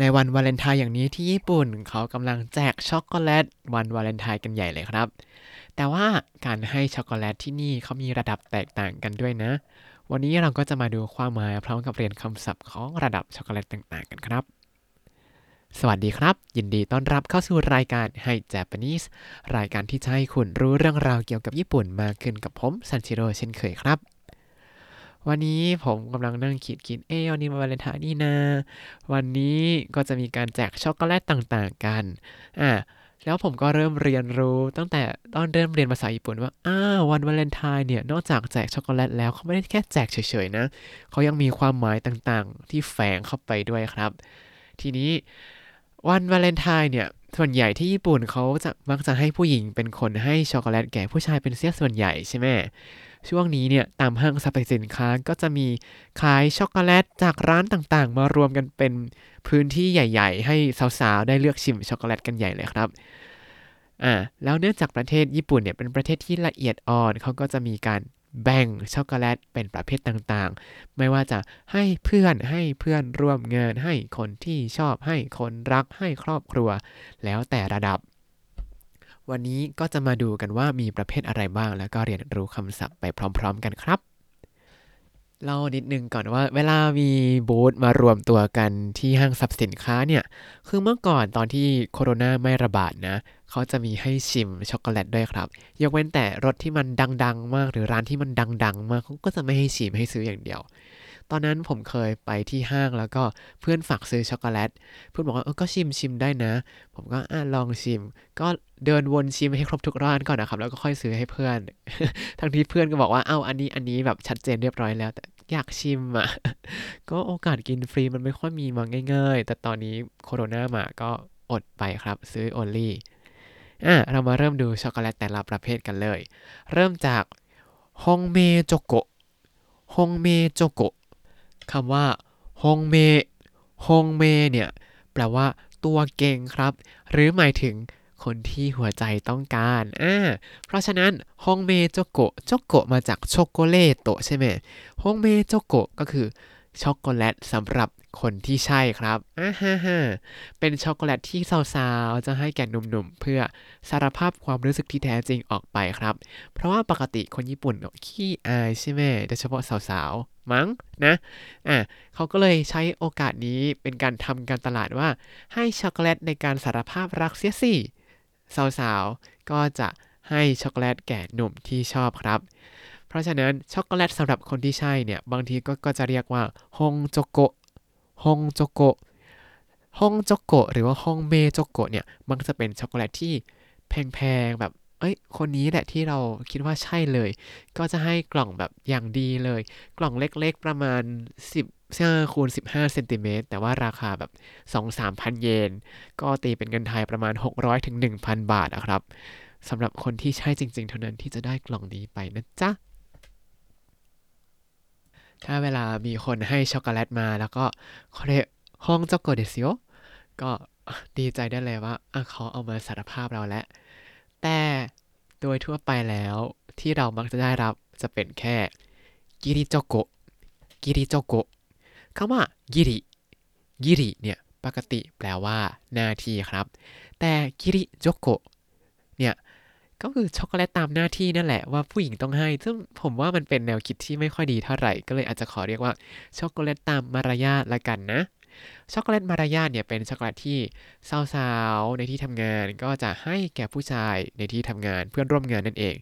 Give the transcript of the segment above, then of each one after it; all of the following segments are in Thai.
ในวันวาเลนไทน์อย่างนี้ที่ญี่ปุ่นเขากำลังแจกช็อกโกแลตวันวาเลนไทน์กันใหญ่เลยครับ แต่ว่าการให้ช็อกโกแลตที่นี่เขามีระดับแตกต่างกันด้วยนะ วันนี้เราก็จะมาดูความหมายพร้อมกับเรียนคำศัพท์ของระดับช็อกโกแลตต่าง ๆ กันครับ สวัสดีครับ ยินดีต้อนรับเข้าสู่รายการให้ Japanese รายการที่จะให้คุณรู้เรื่องราวเกี่ยวกับญี่ปุ่นมากขึ้นกับผมซันชิโร่เช่นเคยครับ วันนี้ผมกำลังนั่งคิดคิดเอ้วันนี้วันวาเลนไทน์นี่นะวันนี้ก็จะมีการแจกช็อกโกแลตต่างๆกัน อ่าแล้วผมก็เริ่มเรียนรู้ตั้งแต่ตอนเริ่มเรียนภาษาญี่ปุ่นว่า อ้าววันวาเลนไทน์เนี่ย นอกจากแจกช็อกโกแลตแล้วเขาไม่ได้แค่แจกเฉยๆนะ เขายังมีความหมายต่างๆ ที่แฝงเข้าไปด้วยครับ ทีนี้วันวาเลนไทน์เนี่ย ส่วนใหญ่ที่ญี่ปุ่นเขาจะมักจะให้ผู้หญิงเป็นคนให้ช็อกโกแลตแก่ผู้ชายเป็นเสียส่วนใหญ่ใช่ไหม ช่วงนี้เนี่ยตามห้างสรรพสินค้าก็จะมีขายช็อกโกแลตจากร้านต่างๆ มารวมกันเป็นพื้นที่ใหญ่ ๆ ให้สาวๆ ได้เลือกชิมช็อกโกแลตกันใหญ่เลยครับอ่าแล้วเนื่องจากประเทศญี่ปุ่นเนี่ยเป็นประเทศที่ละเอียดอ่อนเขาก็จะมีการแบ่งช็อกโกแลตเป็นประเภทต่างๆ ไม่ว่าจะให้เพื่อนให้เพื่อนร่วมงานให้คนที่ชอบให้คนรักให้ครอบครัว แล้วแต่ระดับ วันนี้ก็จะมาดูกันว่ามีประเภทอะไรบ้าง แล้วก็เรียนรู้คำศัพท์ไปพร้อม ๆ กันครับ เล่านิดนึงก่อนว่า เวลามีบูธมารวมตัวกันที่ห้างสรรพสินค้าเนี่ย คือเมื่อก่อนตอนที่โคโรนาไม่ระบาดนะ เขาจะมีให้ชิมช็อกโกแลตด้วยครับ ยกเว้นแต่รถที่มันดัง ๆ มากหรือร้านที่มันดัง ๆ มากเขาก็จะไม่ให้ชิมให้ซื้ออย่างเดียว ตอนนั้นผมเคยไปที่ห้างแล้วก็เพื่อนฝากซื้อช็อกโกแลต เพื่อนบอกว่าเออก็ชิมชิมได้นะ ผมก็อะลองชิม ก็เดินวนชิมให้ครบทุกร้านก่อนนะครับ แล้วก็ค่อยซื้อให้เพื่อน ทั้งที่เพื่อนก็บอกว่าเอ้าอันนี้อันนี้แบบชัดเจนเรียบร้อยแล้วแต่อยากชิมอะ ก็โอกาสกินฟรีมันไม่ค่อยมีมาง่าย ๆ แต่ตอนนี้โคโรนามาก็อดไปครับ ซื้อ only อะเรามาเริ่มดูช็อกโกแลตแต่ละประเภทกันเลย เริ่มจาก本命チョコ 本命โจโกะ คำว่าฮงเมฮงเมเนี่ยแปลว่าตัวเก่งครับ หรือหมายถึงคนที่หัวใจต้องการอ่าเพราะฉะนั้น 本命チョコ チョコ มาจาก チョコレート ใช่ไหม 本命チョコ ก็คือช็อกโกแลตสำหรับ คนที่ใช่ครับอ่าฮ่าฮ่าเป็นช็อกโกแลตที่สาวๆ จะให้แก่หนุ่มๆ เพื่อสารภาพความรู้สึกที่แท้จริงออกไปครับ เพราะว่าปกติคนญี่ปุ่นขี้อายใช่ไหมโดยเฉพาะสาวๆ มั้งนะอะเขาก็เลยใช้โอกาสนี้เป็นการทำการตลาดว่าให้ช็อกโกแลตในการสารภาพรักเสียสิสาวๆ ก็จะให้ช็อกโกแลตแก่หนุ่มที่ชอบครับ เพราะฉะนั้นช็อกโกแลตสำหรับคนที่ใช่เนี่ยบางทีก็ก็จะเรียกว่า 本チョコ 本チョコ 本チョコ หรือว่า 本命チョコ เนี่ยมันจะเป็นช็อกโกแลตที่แพงๆแบบเอ้ย คนนี้แหละที่เราคิดว่าใช่เลย ก็จะให้กล่องแบบอย่างดีเลย กล่องเล็กๆ ประมาณ 10เคูณ15เซนติเมตรแต่ว่าราคาแบบ 2-3พันเยน ก็ตีเป็นเงินไทยประมาณ 600ถึง1,000 บาทนะครับสำหรับคนที่ใช่จริง ๆ เท่านั้นที่จะได้กล่องนี้ไปนะจ๊ะ ถ้าเวลามีคนให้ช็อกโกแลตมา แล้วก็เขาเรียกห้องโจโกเดซิโอก็ดีใจได้เลยว่าเขาเอามาสารภาพเราแล้ว แต่โดยทั่วไปแล้วที่เรามักจะได้รับจะเป็นแค่กิริโจโกะกิริโจโกะคำว่ากิริกิริเนี่ยปกติแปลว่าหน้าที่ครับ แต่กิริโจโกะ ก็คือช็อกโกแลตตามหน้าที่นั่นแหละว่าผู้หญิงต้องให้ ซึ่งผมว่ามันเป็นแนวคิดที่ไม่ค่อยดีเท่าไหร่ ก็เลยอาจจะขอเรียกว่าช็อกโกแลตตามมารยาทละกันนะ ช็อกโกแลตมารยาทเนี่ยเป็นช็อกโกแลตที่สาวๆในที่ทำงาน ก็จะให้แก่ผู้ชายในที่ทำงานเพื่อนร่วมงานนั่นเอง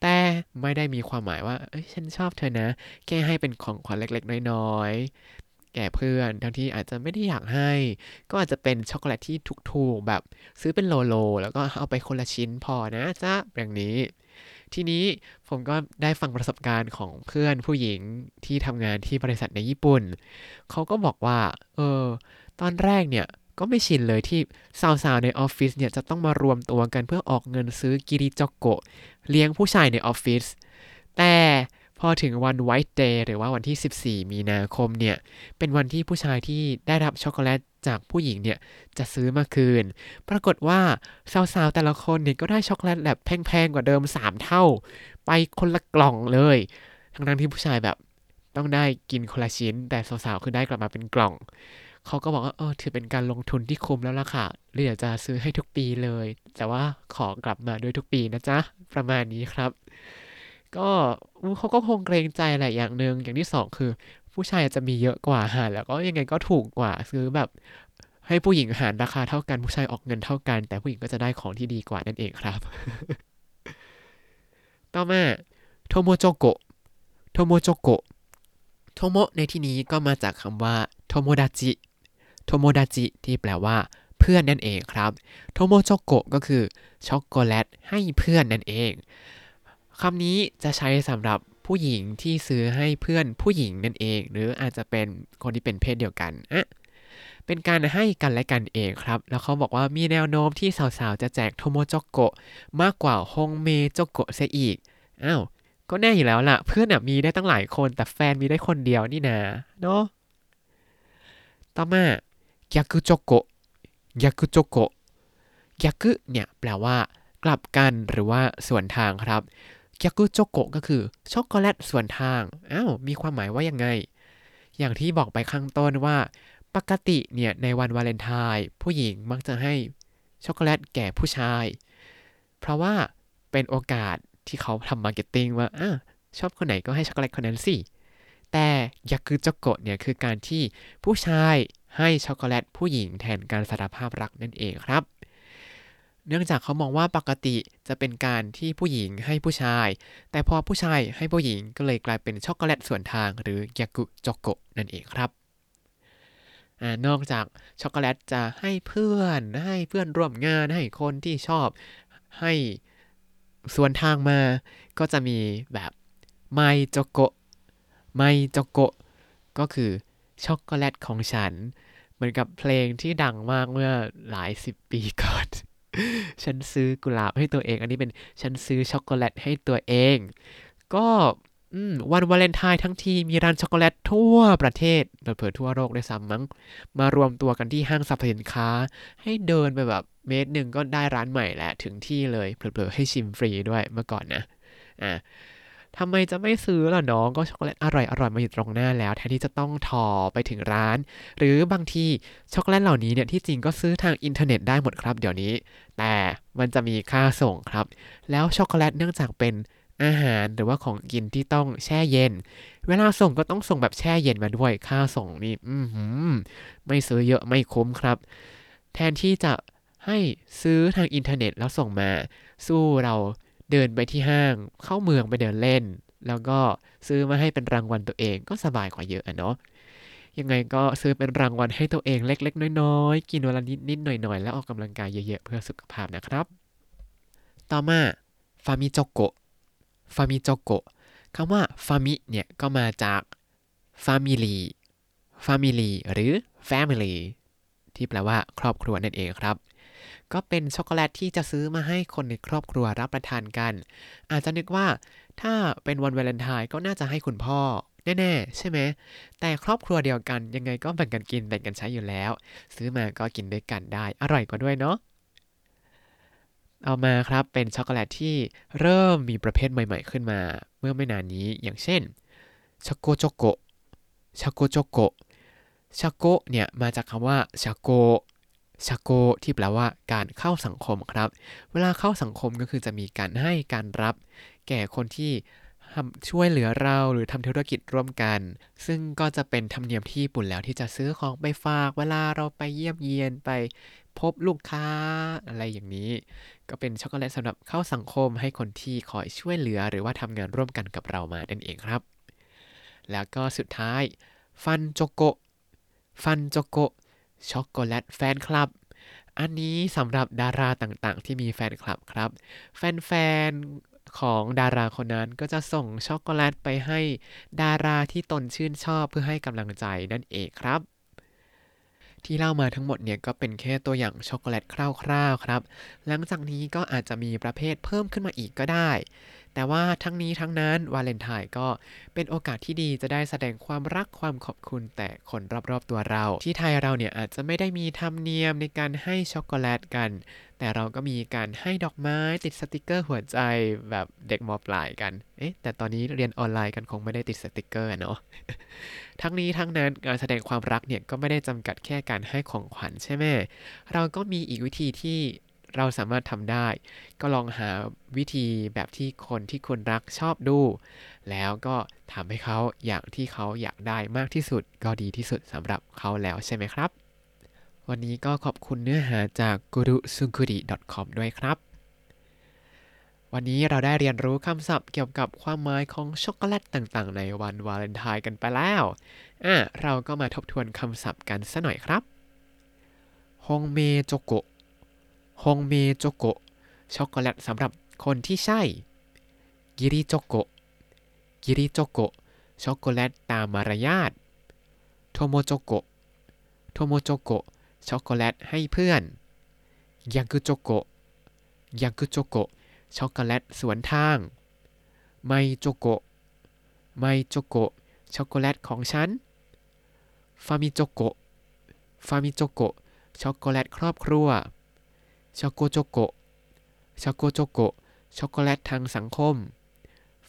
แต่ไม่ได้มีความหมายว่า เอ้ยฉันชอบเธอนะ แค่ให้เป็นของขวัญเล็กๆ น้อยๆ แก่เพื่อน ทั้งที่อาจจะไม่ได้อยากให้ ก็อาจจะเป็นช็อกโกแลตที่ถูกๆแบบซื้อเป็นโหลๆ แล้วก็เอาไปคนละชิ้นพอนะจ๊ะอย่างนี้ ทีนี้ผมก็ได้ฟังประสบการณ์ของเพื่อนผู้หญิงที่ทำงานที่บริษัทในญี่ปุ่น เขาก็บอกว่า เออ ตอนแรกเนี่ยก็ไม่ชินเลยที่สาวๆในออฟฟิศเนี่ยจะต้องมารวมตัวกันเพื่อออกเงินซื้อ 義理チョコ เลี้ยงผู้ชายในออฟฟิศแต่ พอถึงวัน White Day หรือว่าวันที่ 14 มีนาคมเนี่ย เป็นวันที่ผู้ชายที่ได้รับช็อกโกแลตจากผู้หญิงเนี่ย จะซื้อมาคืน ปรากฏว่าสาวๆแต่ละคนเนี่ยก็ได้ช็อกโกแลตแบบแพงๆ กว่าเดิม 3 เท่า ไปคนละกล่องเลย ทั้งนั้นที่ผู้ชายแบบต้องได้กินคนละชิ้น แต่สาวๆคือได้กลับมาเป็นกล่อง เขาก็บอกว่าเออถือเป็นการลงทุนที่คุ้มแล้วล่ะค่ะเลยอยากจะซื้อให้ทุกปีเลย แต่ว่าขอกลับมาด้วยทุกปีนะจ๊ะประมาณนี้ครับ ก็เขาก็คงเกรงใจแหละอย่างหนึ่งอย่างที่สองคือ ผู้ชายจะมีเยอะกว่าหารแล้วก็ยังไงก็ถูกกว่าซื้อแบบให้ผู้หญิงหารราคาเท่ากันผู้ชายออกเงินเท่ากัน แต่ผู้หญิงก็จะได้ของที่ดีกว่านั่นเองครับ ต่อมาโทโมโจโกะโทโมโจโกะโทโมในที่นี้ก็มาจากคำว่าโทโมดาจิโทโมดาจิที่แปลว่า เพื่อนนั่นเองครับ 友チョコ ก็คือช็อกโกแลตให้เพื่อนนั่นเอง คำนี้จะใช้สำหรับผู้หญิงที่ซื้อให้เพื่อนผู้หญิงนั่นเอง หรืออาจจะเป็นคนที่เป็นเพศเดียวกันอะเป็นการให้กันและกันเองครับ แล้วเขาบอกว่ามีแนวโน้มที่สาวๆ จะแจกโทโมโจโกะมากกว่าฮงเมโจโกะเสียอีก อ้าว ก็แน่อยู่แล้วล่ะ เพื่อนมีได้ตั้งหลายคน แต่แฟนมีได้คนเดียวนี่นะเนาะ ต่อมายากุโจโกะแกกุโจโกะแกกุเนี่ยแปลว่ากลับกันหรือว่าส่วนทางครับ 逆โจโกะก็คือช็อกโกแลตสวนทาง อ้าว มีความหมายว่ายังไง อย่างที่บอกไปข้างต้นว่า ปกติเนี่ยในวันวาเลนไทน์ผู้หญิงมักจะให้ช็อกโกแลตแก่ผู้ชาย เพราะว่าเป็นโอกาสที่เขาทำ marketing ว่าอชอบคนไหนก็ให้ช็อกโกแลตคนนั้นสิ แต่ 逆チョコ เนี่ยคือการที่ผู้ชายให้ช็อกโกแลตผู้หญิงแทนการสารภาพรักนั่นเองครับ เนื่องจากเขามองว่าปกติจะเป็นการที่ผู้หญิงให้ผู้ชาย แต่พอผู้ชายให้ผู้หญิงก็เลยกลายเป็นช็อกโกแลตส่วนทางหรือยากุจโกะนั่นเองครับอนอกจากช็อกโกแลตจะให้เพื่อนให้เพื่อนร่วมงานให้คนที่ชอบให้ส่วนทางมา ก็จะมีแบบไมโจโกะไมโจโกะก็คือช็อกโกแลตของฉัน เหมือนกับเพลงที่ดังมากเมื่อหลายสิบปีก่อน ฉันซื้อกุหลาบให้ตัวเอง อันนี้เป็นฉันซื้อช็อกโกแลตให้ตัวเอง ก็วันวาเลนไทน์ทั้งทีมีร้านช็อกโกแลตทั่วประเทศเผลอทั่วโลกด้วยซ้ำมั้ง มารวมตัวกันที่ห้างสรรพสินค้า ให้เดินไปแบบเมตรหนึ่งก็ได้ร้านใหม่แหละถึงที่เลยเผลอๆให้ชิมฟรีด้วยเมื่อก่อนนะ อะ ทำไมจะไม่ซื้อล่ะเนอะก็ช็อกโกแลตอร่อยอร่อยมาอยู่ตรงหน้าแล้วแทนที่จะต้องทอไปถึงร้าน หรือบางทีช็อกโกแลตเหล่านี้เนี่ยที่จริงก็ซื้อทางอินเทอร์เน็ตได้หมดครับเดี๋ยวนี้ แต่มันจะมีค่าส่งครับ แล้วช็อกโกแลตเนื่องจากเป็นอาหารหรือว่าของกินที่ต้องแช่เย็น เวลาส่งก็ต้องส่งแบบแช่เย็นมาด้วยค่าส่งนี่อืมไม่ซื้อเยอะไม่คุ้มครับ แทนที่จะให้ซื้อทางอินเทอร์เน็ตแล้วส่งมา สู้เรา เดินไปที่ห้าง เข้าเมืองไปเดินเล่น แล้วก็ซื้อมาให้เป็นรางวัลตัวเองก็สบายกว่าเยอะอะเนาะยังไงก็ซื้อเป็นรางวัลให้ตัวเองเล็ก ๆ น้อยๆ กินวันละนิดๆหน่อยๆ แล้วออกกำลังกายเยอะๆ เพื่อสุขภาพนะครับ ต่อมาฟามิโจโกะฟามิโจโกะคำว่าฟามิเนี่ยก็มาจากฟามิลีฟามิลีหรือ family ที่แปลว่าครอบครัวนั่นเองครับ ก็เป็นช็อกโกแลตที่จะซื้อมาให้คนในครอบครัวรับประทานกัน อาจจะนึกว่าถ้าเป็นวันวาเลนไทน์ก็น่าจะให้คุณพ่อแน่ๆ ใช่ไหม แต่ครอบครัวเดียวกันยังไงก็แบ่งกันกินแบ่งกันใช้อยู่แล้ว ซื้อมาก็กินด้วยกันได้ อร่อยกว่าด้วยเนาะต่อมาครับเป็นช็อกโกแลตที่เริ่มมีประเภทใหม่ๆขึ้นมา เมื่อไม่นานนี้อย่างเช่น 社交チョコ 社交チョコ 社交 เนี่ยมาจากคำว่า 社交 社交ที่แปลว่าการเข้าสังคมครับ เวลาเข้าสังคมก็คือจะมีการให้การรับ แก่คนที่ช่วยเหลือเราหรือทำธุรกิจร่วมกัน ซึ่งก็จะเป็นธรรมเนียมที่ญี่ปุ่นแล้วที่จะซื้อของไปฝาก เวลาเราไปเยี่ยมเยียนไปพบลูกค้าอะไรอย่างนี้ ก็เป็นช็อกโกแลตสำหรับเข้าสังคมให้คนที่คอยช่วยเหลือ หรือว่าทำงานร่วมกันกับเรามานั่นเองครับ แล้วก็สุดท้ายファンチョコ ファンチョコ ช็อกโกแลตแฟนคลับ อันนี้สำหรับดาราต่างๆ ที่มีแฟนคลับครับ แฟนๆของดาราคนนั้นก็จะส่งช็อกโกแลตไปให้ดาราที่ตนชื่นชอบเพื่อให้กำลังใจนั่นเองครับ ที่เล่ามาทั้งหมดเนี่ยก็เป็นแค่ตัวอย่างช็อกโกแลตคร่าวๆครับ หลังจากนี้ก็อาจจะมีประเภทเพิ่มขึ้นมาอีกก็ได้ แต่ว่าทั้งนี้ทั้งนั้นวาเลนไทน์ก็เป็นโอกาสที่ดีจะได้แสดงความรักความขอบคุณแก่คนรอบๆตัวเรา ที่ไทยเราเนี่ยอาจจะไม่ได้มีธรรมเนียมในการให้ช็อกโกแลตกัน แต่เราก็มีการให้ดอกไม้ติดสติกเกอร์หัวใจแบบเด็กมอปลายกัน เอ๊ะแต่ตอนนี้เรียนออนไลน์กันคงไม่ได้ติดสติกเกอร์เนาะ ทั้งนี้ทั้งนั้นการแสดงความรักเนี่ยก็ไม่ได้จำกัดแค่การให้ของขวัญใช่ไหมเราก็มีอีกวิธีที่เราสามารถทำได้ ก็ลองหาวิธีแบบที่คนที่คุณรักชอบดู แล้วก็ทำให้เขาอย่างที่เขาอยากได้มากที่สุด ก็ดีที่สุดสำหรับเขาแล้วใช่ไหมครับ วันนี้ก็ขอบคุณเนื้อหาจาก guru s u n k u r i com ด้วยครับ วันนี้เราได้เรียนรู้คำศัพท์เกี่ยวกับความหมายของช็อกโกแลตต่างๆ ในวันวาเลนไทน์กันไปแล้ว อะ เราก็มาทบทวนคำศัพท์กันสัหน่อยครับ本命チョコ 本命チョコ ช็อกโกแลตสำหรับคนที่ใช่ 義理チョコ 義理チョコ ช็อกโกแลตตามมารยาท 友チョコ 友チョコ ช็อกโกแลตให้เพื่อน 逆チョコ 逆チョコ ช็อกโกแลตสวนทาง マイチョコ マイチョコ ช็อกโกแลตของฉัน ファミチョコ ファミチョコ ช็อกโกแลตครอบครัว 社交チョコ 社交チョコ ช็อกโกแลตทางสังคม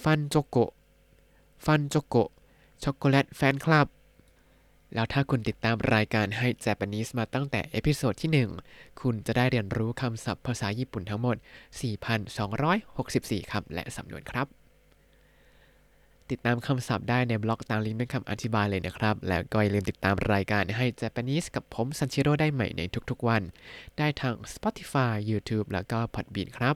ファンチョコ ファンチョコ ช็อกโกแลตแฟนคลับ แล้วถ้าคุณติดตามรายการให้ Japanese มาตั้งแต่ episode ที่ 1 คุณจะได้เรียนรู้คำศัพท์ภาษาญี่ปุ่นทั้งหมด 4,264 คำและสำนวนครับ ติดตามคำศัพท์ได้ในบล็อกตามลิงก์เป็นคำอธิบายเลยนะครับ แล้วก็อย่าลืมติดตามรายการให้ Japanese กับผมซันชิโร่ได้ใหม่ในทุกๆวัน ได้ทาง Spotify YouTube แล้วก็ Podbean ครับ